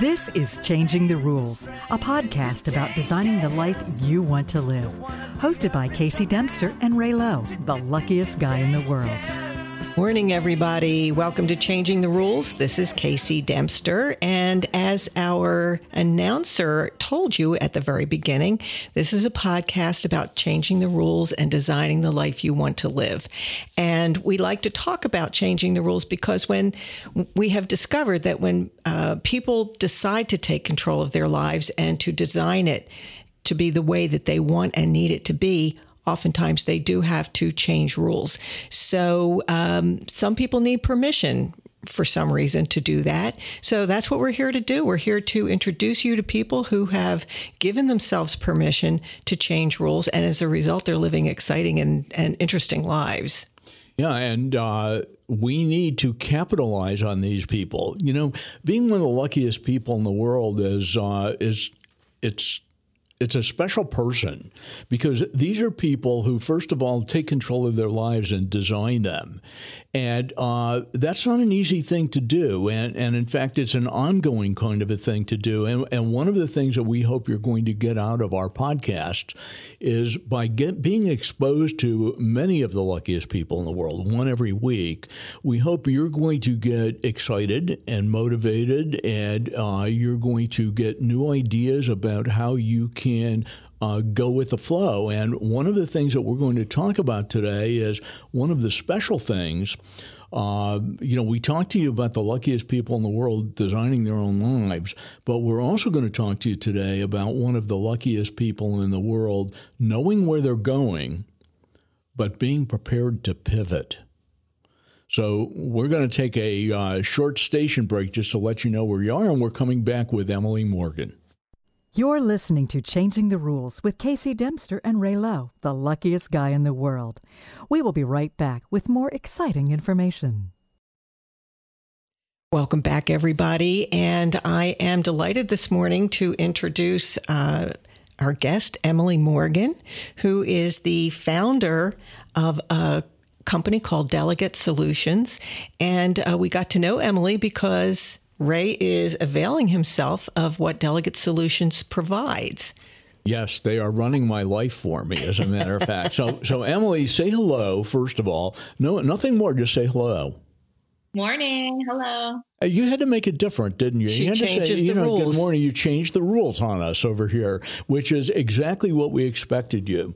This is Changing the Rules, a podcast about designing the life you want to live. Hosted by Casey Dempster and Ray Lowe, the luckiest guy in the world. Morning, everybody. Welcome to Changing the Rules. This is Casey Dempster. And as our announcer told you at the very beginning, this is a podcast about changing the rules and designing the life you want to live. And we like to talk about changing the rules because when we have discovered that when uh, people decide to take control of their lives and to design it to be the way that they want and need it to be, oftentimes they do have to change rules. So um, some people need permission for some reason to do that. So that's what we're here to do. We're here to introduce you to people who have given themselves permission to change rules. And as a result, they're living exciting and, and interesting lives. Yeah, and uh, we need to capitalize on these people. You know, being one of the luckiest people in the world is uh, is it's it's a special person because these are people who, first of all, take control of their lives and design them. And uh, that's not an easy thing to do. And, and in fact, it's an ongoing kind of a thing to do. And, and one of the things that we hope you're going to get out of our podcast is by get, being exposed to many of the luckiest people in the world, one every week, we hope you're going to get excited and motivated and uh, you're going to get new ideas about how you can uh, go with the flow. And one of the things that we're going to talk about today is one of the special things. Uh, you know, we talked to you about the luckiest people in the world designing their own lives, but we're also going to talk to you today about one of the luckiest people in the world knowing where they're going, but being prepared to pivot. So we're going to take a uh, short station break just to let you know where you are, and we're coming back with Emily Morgan. You're listening to Changing the Rules with Casey Dempster and Ray Lowe, the luckiest guy in the world. We will be right back with more exciting information. Welcome back, everybody. And I am delighted this morning to introduce uh, our guest, Emily Morgan, who is the founder of a company called Delegate Solutions. And uh, we got to know Emily because Ray is availing himself of what Delegate Solutions provides. Yes, they are running my life for me, as a matter of fact. So, so Emily, say hello first of all. No, nothing more. Just say hello. Morning. Hello. You had to make it different, didn't you? She you had changes to say, the you know, rules. good morning. You changed the rules on us over here, which is exactly what we expected you.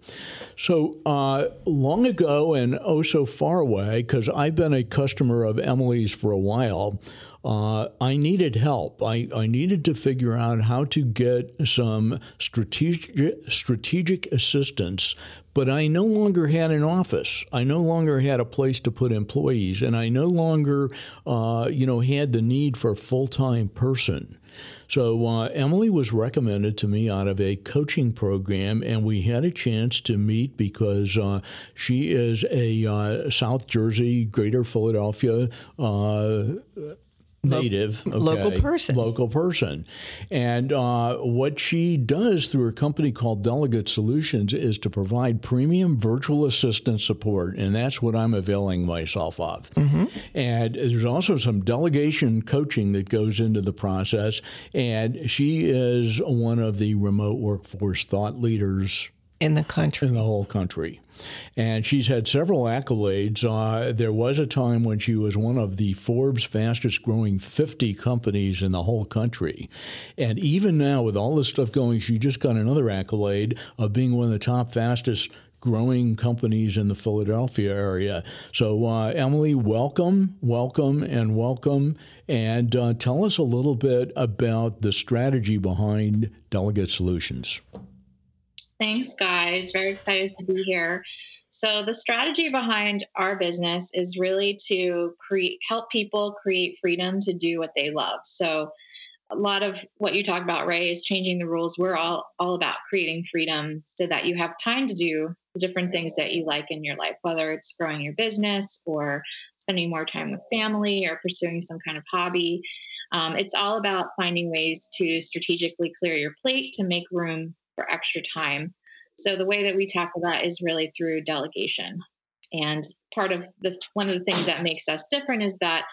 So uh, long ago and oh so far away, because I've been a customer of Emily's for a while. Uh, I needed help. I, I needed to figure out how to get some strategic strategic assistance, but I no longer had an office. I no longer had a place to put employees, and I no longer, uh, you know, had the need for a full time person. So uh, Emily was recommended to me out of a coaching program, and we had a chance to meet because uh, she is a uh, South Jersey, Greater Philadelphia uh, native, okay, local person. local person, and uh, what she does through her company called Delegate Solutions is to provide premium virtual assistant support, and that's what I'm availing myself of. And there's also some delegation coaching that goes into the process, and she is one of the remote workforce thought leaders In the country. in the whole country. And she's had several accolades. Uh, there was a time when she was one of the Forbes fastest growing 50 companies in the whole country. And even now, with all this stuff going, she just got another accolade of being one of the top fastest growing companies in the Philadelphia area. So, uh, Emily, welcome, welcome, and welcome. And uh, tell us a little bit about the strategy behind Delegate Solutions. Thanks, guys. Very excited to be here. So, the strategy behind our business is really to create, help people create freedom to do what they love. So, a lot of what you talk about, Ray, is changing the rules. We're all all about creating freedom so that you have time to do the different things that you like in your life, whether it's growing your business or spending more time with family or pursuing some kind of hobby. Um, it's all about finding ways to strategically clear your plate to make room for extra time. So the way that we tackle that is really through delegation. And part of the one of the things that makes us different is that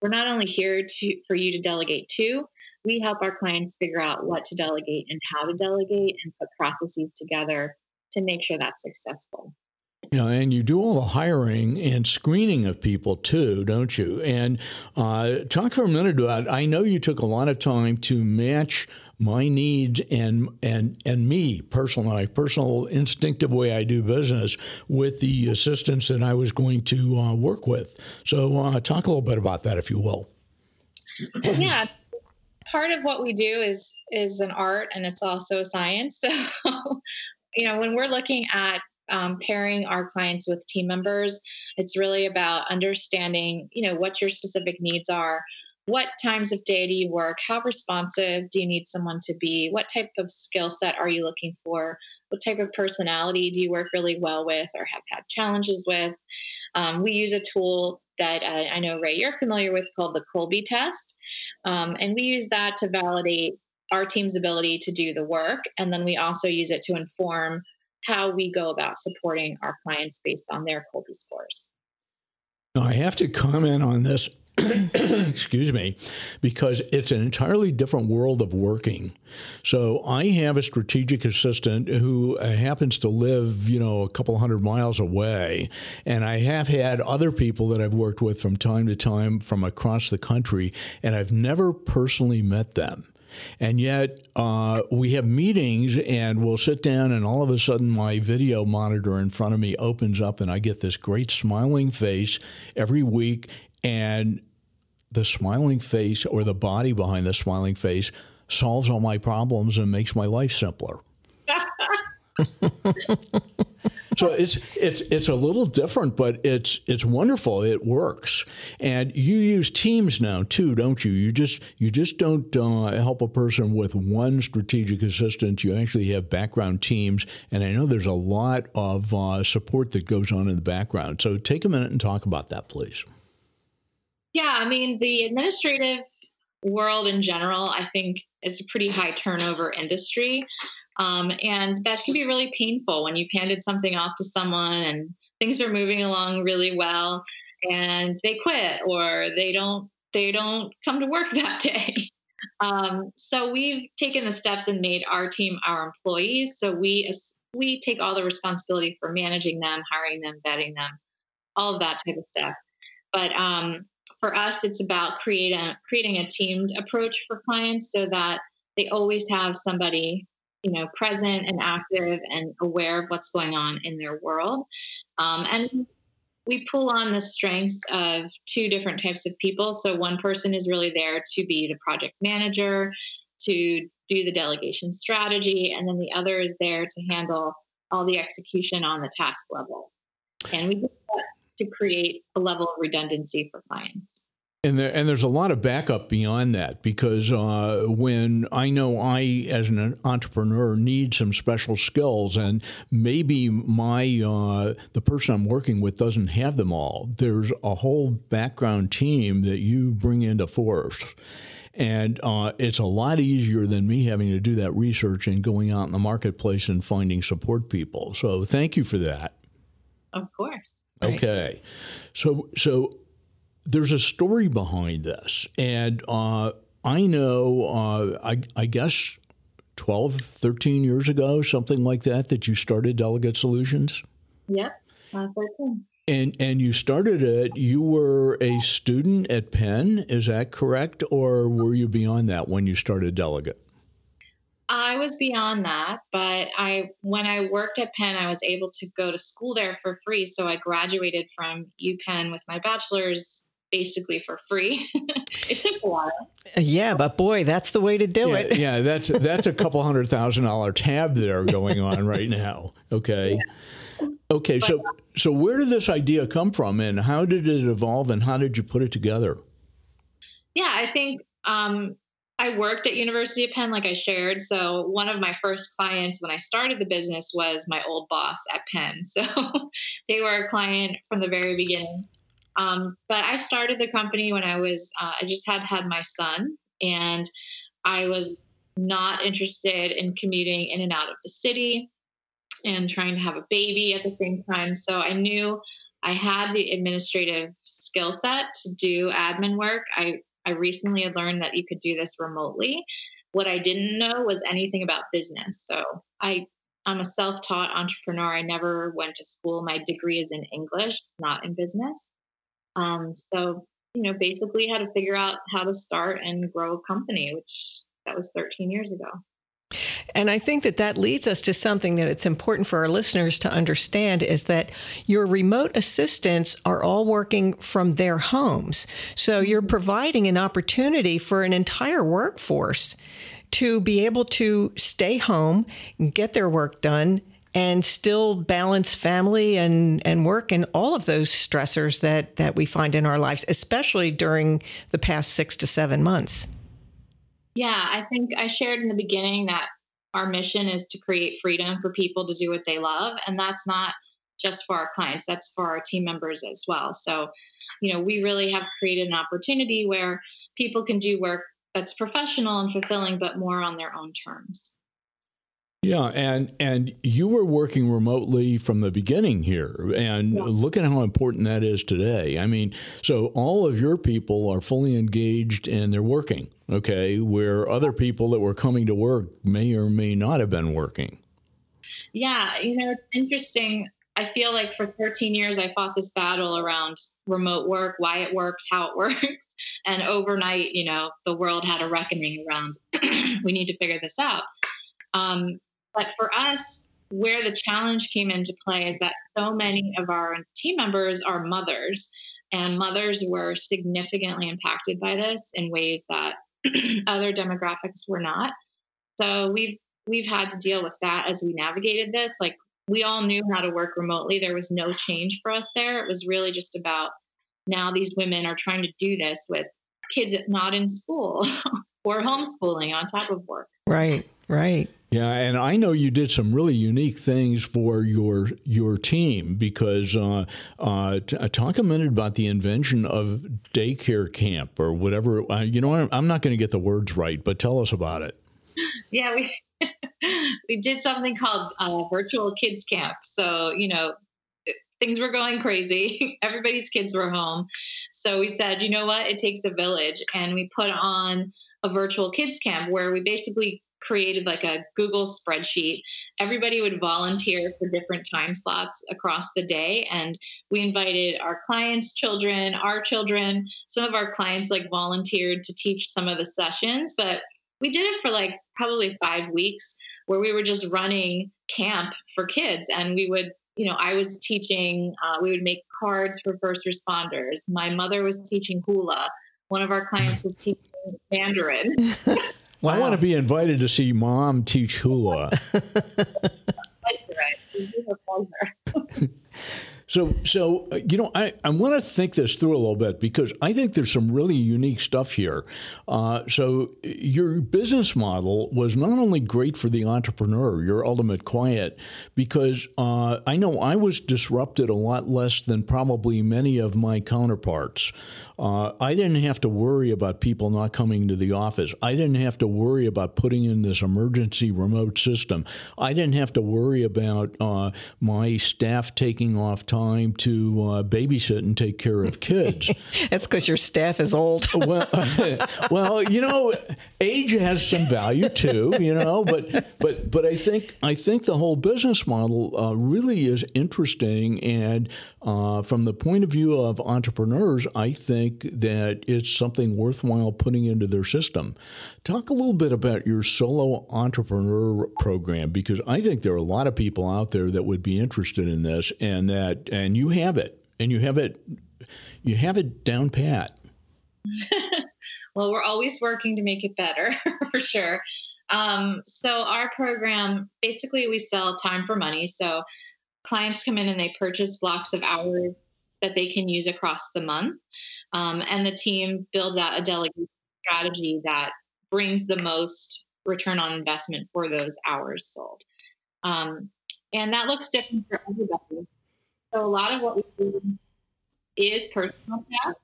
we're not only here to for you to delegate to, we help our clients figure out what to delegate and how to delegate and put processes together to make sure that's successful. You know, and you do all the hiring and screening of people too, don't you? And uh, talk for a minute about. I know you took a lot of time to match my needs and and and me personally, my personal instinctive way I do business with the assistants that I was going to uh, work with. So, uh, talk a little bit about that, if you will. yeah, part of what we do is is an art, and it's also a science. So, you know, when we're looking at um, pairing our clients with team members, it's really about understanding, you know, what your specific needs are what times of day do you work? How responsive do you need someone to be? What type of skill set are you looking for? What type of personality do you work really well with or have had challenges with? Um, we use a tool that I know, Ray, you're familiar with called the Kolbe test. Um, and we use that to validate our team's ability to do the work. And then we also use it to inform how we go about supporting our clients based on their Kolbe scores. Now, I have to comment on this excuse me, because it's an entirely different world of working. So I have a strategic assistant who uh, happens to live, you know, a couple hundred miles away, and I have had other people that I've worked with from time to time from across the country, and I've never personally met them. And yet, uh, we have meetings, and we'll sit down, and all of a sudden, my video monitor in front of me opens up, and I get this great smiling face every week. And the smiling face or the body behind the smiling face solves all my problems and makes my life simpler. so it's it's it's a little different, but it's it's wonderful. It works, and you use teams now too, don't you? You just you just don't uh, help a person with one strategic assistant. You actually have background teams, and I know there's a lot of uh, support that goes on in the background. So take a minute and talk about that, please. Yeah, I mean, the administrative world in general, I think, is a pretty high turnover industry. Um, and that can be really painful when you've handed something off to someone and things are moving along really well and they quit or they don't they don't come to work that day. Um, so we've taken the steps and made our team our employees. So we we take all the responsibility for managing them hiring them vetting them all of that type of stuff. But um, for us, it's about create a, creating a teamed approach for clients so that they always have somebody you know present and active and aware of what's going on in their world. Um, and we pull on the strengths of two different types of people. So one person is really there to be the project manager to do the delegation strategy and then the other is there to handle all the execution on the task level. And we to create a level of redundancy for clients. And there, and there's a lot of backup beyond that because uh, when I know I, as an entrepreneur, need some special skills, and maybe my uh, the person I'm working with doesn't have them all. There's a whole background team that you bring into force, and uh, it's a lot easier than me having to do that research and going out in the marketplace and finding support people. So thank you for that. Of course. Okay. So so there's a story behind this. And uh, I know, uh, I, I, guess 12, 13 years ago, something like that, that you started Delegate Solutions? Yep, uh, 13. And, and you started it, you were a student at Penn, is that correct? Or were you beyond that when you started Delegate? I was beyond that, but I when I worked at Penn, I was able to go to school there for free. So I graduated from UPenn with my bachelor's basically for free. it took a while. Yeah, but boy, that's the way to do yeah, it. yeah, that's that's a couple hundred thousand dollar tab there going on right now. Okay. Yeah. Okay, but, so so where did this idea come from and how did it evolve and how did you put it together? Yeah, I think um, I worked at University of Penn, like I shared. So one of my first clients when I started the business was my old boss at Penn. So they were a client from the very beginning. Um, but I started the company when I was, uh, I just had had my son, and I was not interested in commuting in and out of the city and trying to have a baby at the same time. So I knew I had the administrative skill set to do admin work. I, I recently had learned that you could do this remotely. What I didn't know was anything about business. So I I'm a self-taught entrepreneur. I never went to school. My degree is in English, it's not in business. Um, so you know, basically had to figure out how to start and grow a company, which that was 13 years ago. And I think that that leads us to something that it's important for our listeners to understand is that your remote assistants are all working from their homes. So you're mm-hmm. providing an opportunity for an entire workforce to be able to stay home, get their work done, and still balance family and, and work and all of those stressors that, that we find in our lives, especially during the past six to seven months. Yeah, I think I shared in the beginning that our mission is to create freedom for people to do what they love. And that's not just for our clients, that's for our team members as well. So, you know, we really have created an opportunity where people can do work that's professional and fulfilling, but more on their own terms. Yeah, and and you were working remotely from the beginning here, and yeah. look at how important that is today. I mean, so all of your people are fully engaged and they're working, okay, where other people that were coming to work may or may not have been working. Yeah, you know, it's interesting. I feel like for 13 years I fought this battle around remote work, why it works, how it works, and overnight, you know, the world had a reckoning around. we need to figure this out. Um, but for us, where the challenge came into play is that so many of our team members are mothers, and mothers were significantly impacted by this in ways that other demographics were not. So we've we've had to deal with that as we navigated this. Like we all knew how to work remotely. There was no change for us there. It was really just about now these women are trying to do this with kids not in school or homeschooling on top of work. Right, right. Yeah, and I know you did some really unique things for your your team because uh, uh, uh, talk a minute about the invention of daycare camp or whatever. Uh, you know, I'm not going to get the words right, but tell us about it. Yeah, we we did something called uh, virtual kids camp. So you know, things were going crazy. Everybody's kids were home, so we said, you know what, it takes a village, and we put on a virtual kids camp where we basically created like a Google spreadsheet. Everybody would volunteer for different time slots across the day. And we invited our clients' children, our children. Some of our clients like volunteered to teach some of the sessions, but we did it for like probably five weeks where we were just running camp for kids. And we would, you know, I was teaching, uh, we would make cards for first responders. My mother was teaching hula. One of our clients was teaching Mandarin. Wow. I want to be invited to see mom teach hula. So, so uh, you know, I, I want to think this through a little bit because I think there's some really unique stuff here. Uh, so, your business model was not only great for the entrepreneur, your ultimate quiet, because uh, I know I was disrupted a lot less than probably many of my counterparts. Uh, I didn't have to worry about people not coming to the office. I didn't have to worry about putting in this emergency remote system. I didn't have to worry about uh, my staff taking off time to uh, babysit and take care of kids. That's because your staff is old. well, well, you know, age has some value too. You know, but but but I think I think the whole business model uh, really is interesting and uh, from the point of view of entrepreneurs, I think that it's something worthwhile putting into their system. Talk a little bit about your solo entrepreneur program because I think there are a lot of people out there that would be interested in this, and that and you have it, and you have it, you have it down pat. well, we're always working to make it better, for sure. Um, so our program basically we sell time for money. So clients come in and they purchase blocks of hours that they can use across the month. Um, and the team builds out a delegation strategy that brings the most return on investment for those hours sold. Um, and that looks different for everybody. So a lot of what we do is personal tasks.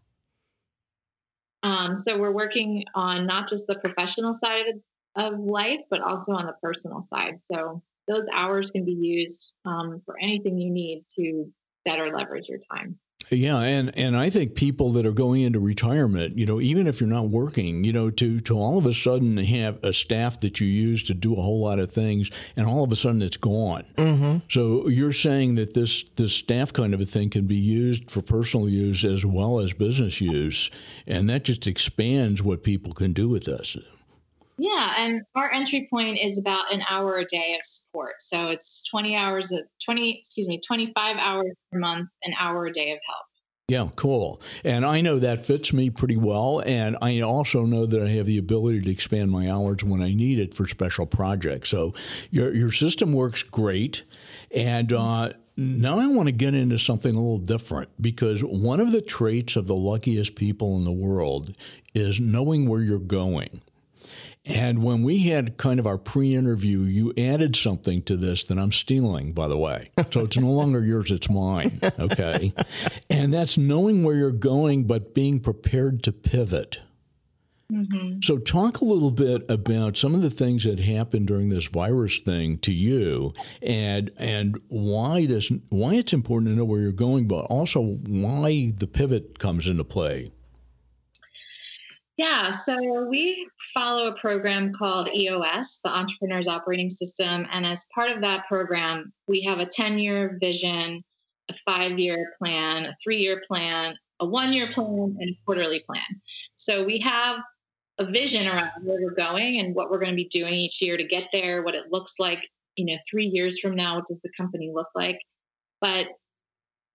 Um, so we're working on not just the professional side of, of life, but also on the personal side. So those hours can be used um, for anything you need to better leverage your time. Yeah, and and I think people that are going into retirement, you know, even if you're not working, you know, to to all of a sudden have a staff that you use to do a whole lot of things, and all of a sudden it's gone. Mm-hmm. So you're saying that this this staff kind of a thing can be used for personal use as well as business use, and that just expands what people can do with this. Yeah, and our entry point is about an hour a day of support. So it's 20 hours of 20, excuse me, 25 hours per month, an hour a day of help. Yeah, cool. And I know that fits me pretty well. And I also know that I have the ability to expand my hours when I need it for special projects. So your, your system works great. And uh, now I want to get into something a little different because one of the traits of the luckiest people in the world is knowing where you're going. And when we had kind of our pre interview, you added something to this that I'm stealing, by the way. So it's no longer yours, it's mine. Okay. and that's knowing where you're going, but being prepared to pivot. Mm-hmm. So, talk a little bit about some of the things that happened during this virus thing to you, and and why this why it's important to know where you're going, but also why the pivot comes into play. Yeah, so we follow a program called EOS, the Entrepreneur's Operating System. And as part of that program, we have a 10 year vision, a five year plan, a three year plan, a one year plan, and a quarterly plan. So we have a vision around where we're going and what we're going to be doing each year to get there, what it looks like, you know, three years from now, what does the company look like? But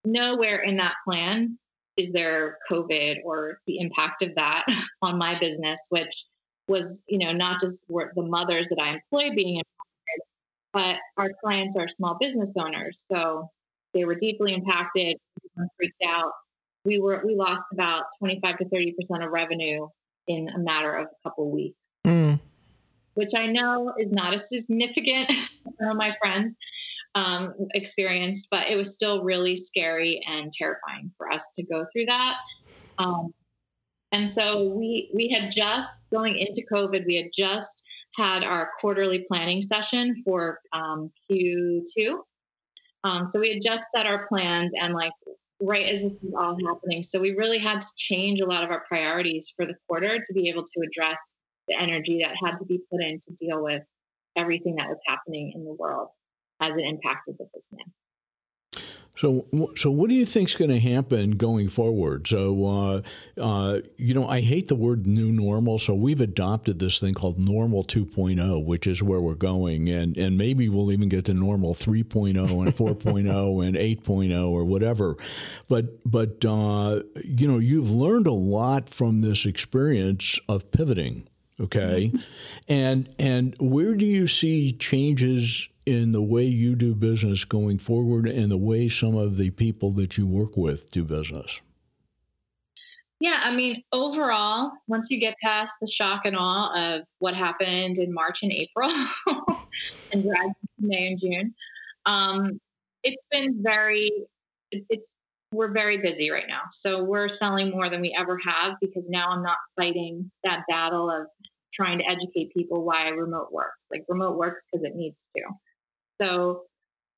nowhere in that plan is there COVID or the impact of that on my business, which was, you know, not just the mothers that I employ being impacted, but our clients are small business owners. So they were deeply impacted, freaked out. We were we lost about 25 to 30 percent of revenue in a matter of a couple of weeks. Mm. Which I know is not as significant for my friends, um, experienced, but it was still really scary and terrifying for us to go through that. Um, and so we we had just going into COVID, we had just had our quarterly planning session for um, Q2. Um, so we had just set our plans and like right as this was all happening. So we really had to change a lot of our priorities for the quarter to be able to address the energy that had to be put in to deal with everything that was happening in the world as it impacted the business. So, so what do you think is going to happen going forward? So, uh, uh, you know, I hate the word new normal. So we've adopted this thing called normal 2.0, which is where we're going, and and maybe we'll even get to normal 3.0 and 4.0 and 8.0 or whatever. But but uh, you know, you've learned a lot from this experience of pivoting. Okay, and and where do you see changes in the way you do business going forward and the way some of the people that you work with do business? Yeah, I mean, overall, once you get past the shock and awe of what happened in March and April and May and June, um, it's been very, it's, we're very busy right now. So we're selling more than we ever have because now I'm not fighting that battle of trying to educate people why remote works. Like remote works because it needs to. So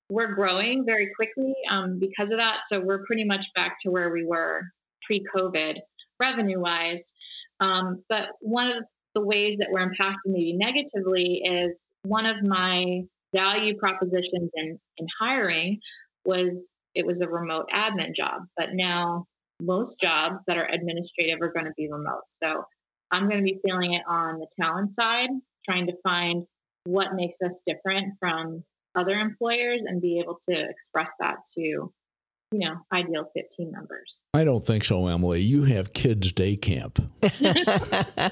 we're growing very quickly um, because of that. So we're pretty much back to where we were pre COVID revenue wise. Um, but one of the ways that we're impacted maybe negatively is one of my value propositions in, in hiring was it was a remote admin job. But now most jobs that are administrative are going to be remote. So I'm going to be feeling it on the talent side, trying to find what makes us different from other employers and be able to express that to you know, ideal 15 members. I don't think so, Emily. You have kids' day camp. yeah,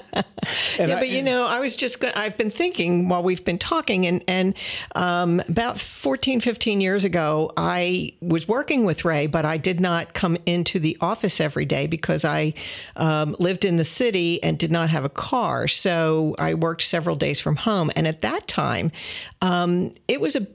I, but you know, I was just, go- I've been thinking while we've been talking, and, and um, about 14, 15 years ago, I was working with Ray, but I did not come into the office every day because I um, lived in the city and did not have a car. So I worked several days from home. And at that time, um, it was a,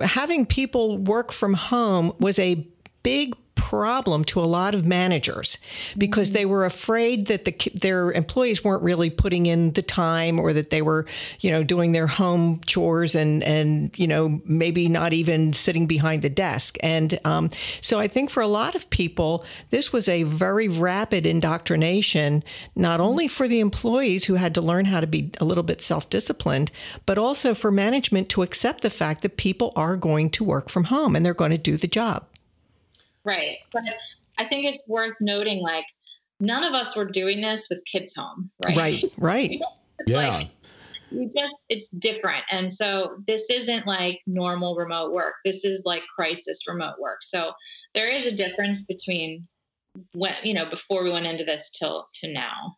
having people work from home was a big problem to a lot of managers because mm-hmm. they were afraid that the, their employees weren't really putting in the time or that they were, you know, doing their home chores and, and you know, maybe not even sitting behind the desk. And um, so I think for a lot of people, this was a very rapid indoctrination, not only for the employees who had to learn how to be a little bit self disciplined, but also for management to accept the fact that people are going to work from home and they're going to do the job. Right. But I think it's worth noting like none of us were doing this with kids home, right? Right, right. yeah. Like, you just it's different and so this isn't like normal remote work this is like crisis remote work so there is a difference between when you know before we went into this till to now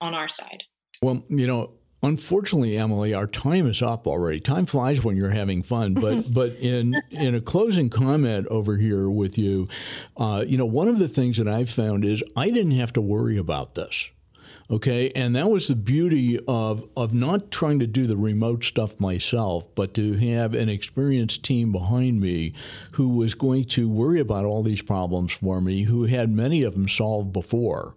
on our side well you know Unfortunately, Emily, our time is up already. Time flies when you're having fun. But but in in a closing comment over here with you, uh, you know, one of the things that I've found is I didn't have to worry about this. Okay, and that was the beauty of of not trying to do the remote stuff myself, but to have an experienced team behind me who was going to worry about all these problems for me, who had many of them solved before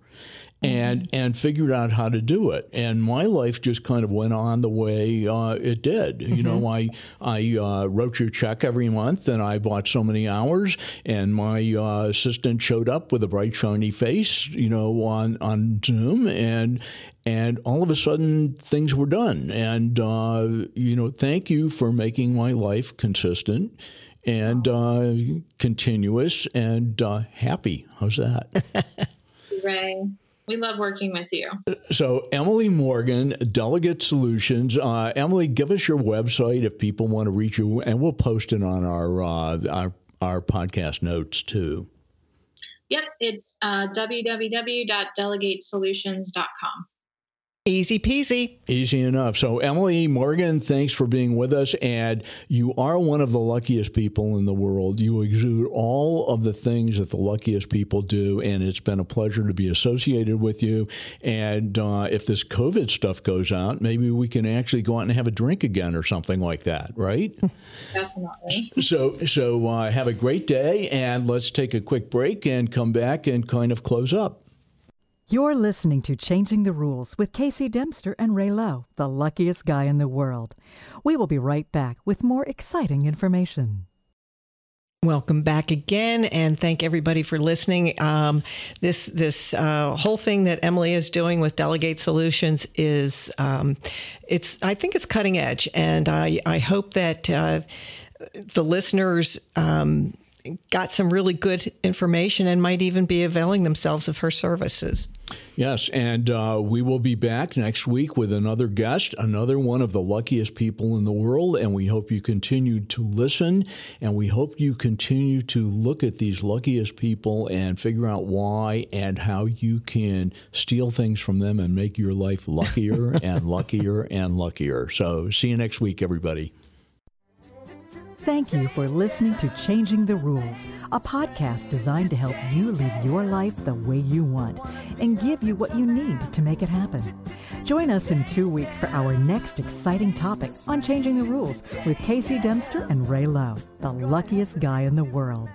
and mm-hmm. and figured out how to do it. And my life just kind of went on the way uh, it did. Mm-hmm. You know, I I uh, wrote your check every month, and I bought so many hours, and my uh, assistant showed up with a bright shiny face, you know, on on Zoom, and and all of a sudden things were done. And uh, you know, thank you for making my life consistent and uh, continuous and uh, happy. How's that? Ray. We love working with you. So, Emily Morgan, Delegate Solutions. Uh, Emily, give us your website if people want to reach you, and we'll post it on our uh, our, our podcast notes too. Yep, it's uh, www.delegatesolutions.com. Easy peasy. Easy enough. So, Emily Morgan, thanks for being with us. And you are one of the luckiest people in the world. You exude all of the things that the luckiest people do. And it's been a pleasure to be associated with you. And uh, if this COVID stuff goes out, maybe we can actually go out and have a drink again or something like that, right? Definitely. So, so uh, have a great day. And let's take a quick break and come back and kind of close up. You're listening to Changing the Rules with Casey Dempster and Ray Lowe, the luckiest guy in the world. We will be right back with more exciting information. Welcome back again, and thank everybody for listening. Um, this this uh, whole thing that Emily is doing with Delegate Solutions is um, it's I think it's cutting edge, and I I hope that uh, the listeners. Um, got some really good information and might even be availing themselves of her services. Yes, and uh, we will be back next week with another guest, another one of the luckiest people in the world. And we hope you continue to listen, and we hope you continue to look at these luckiest people and figure out why and how you can steal things from them and make your life luckier and luckier and luckier. So, see you next week, everybody. Thank you for listening to Changing the Rules, a podcast designed to help you live your life the way you want and give you what you need to make it happen. Join us in two weeks for our next exciting topic on Changing the Rules with Casey Dempster and Ray Lowe, the luckiest guy in the world.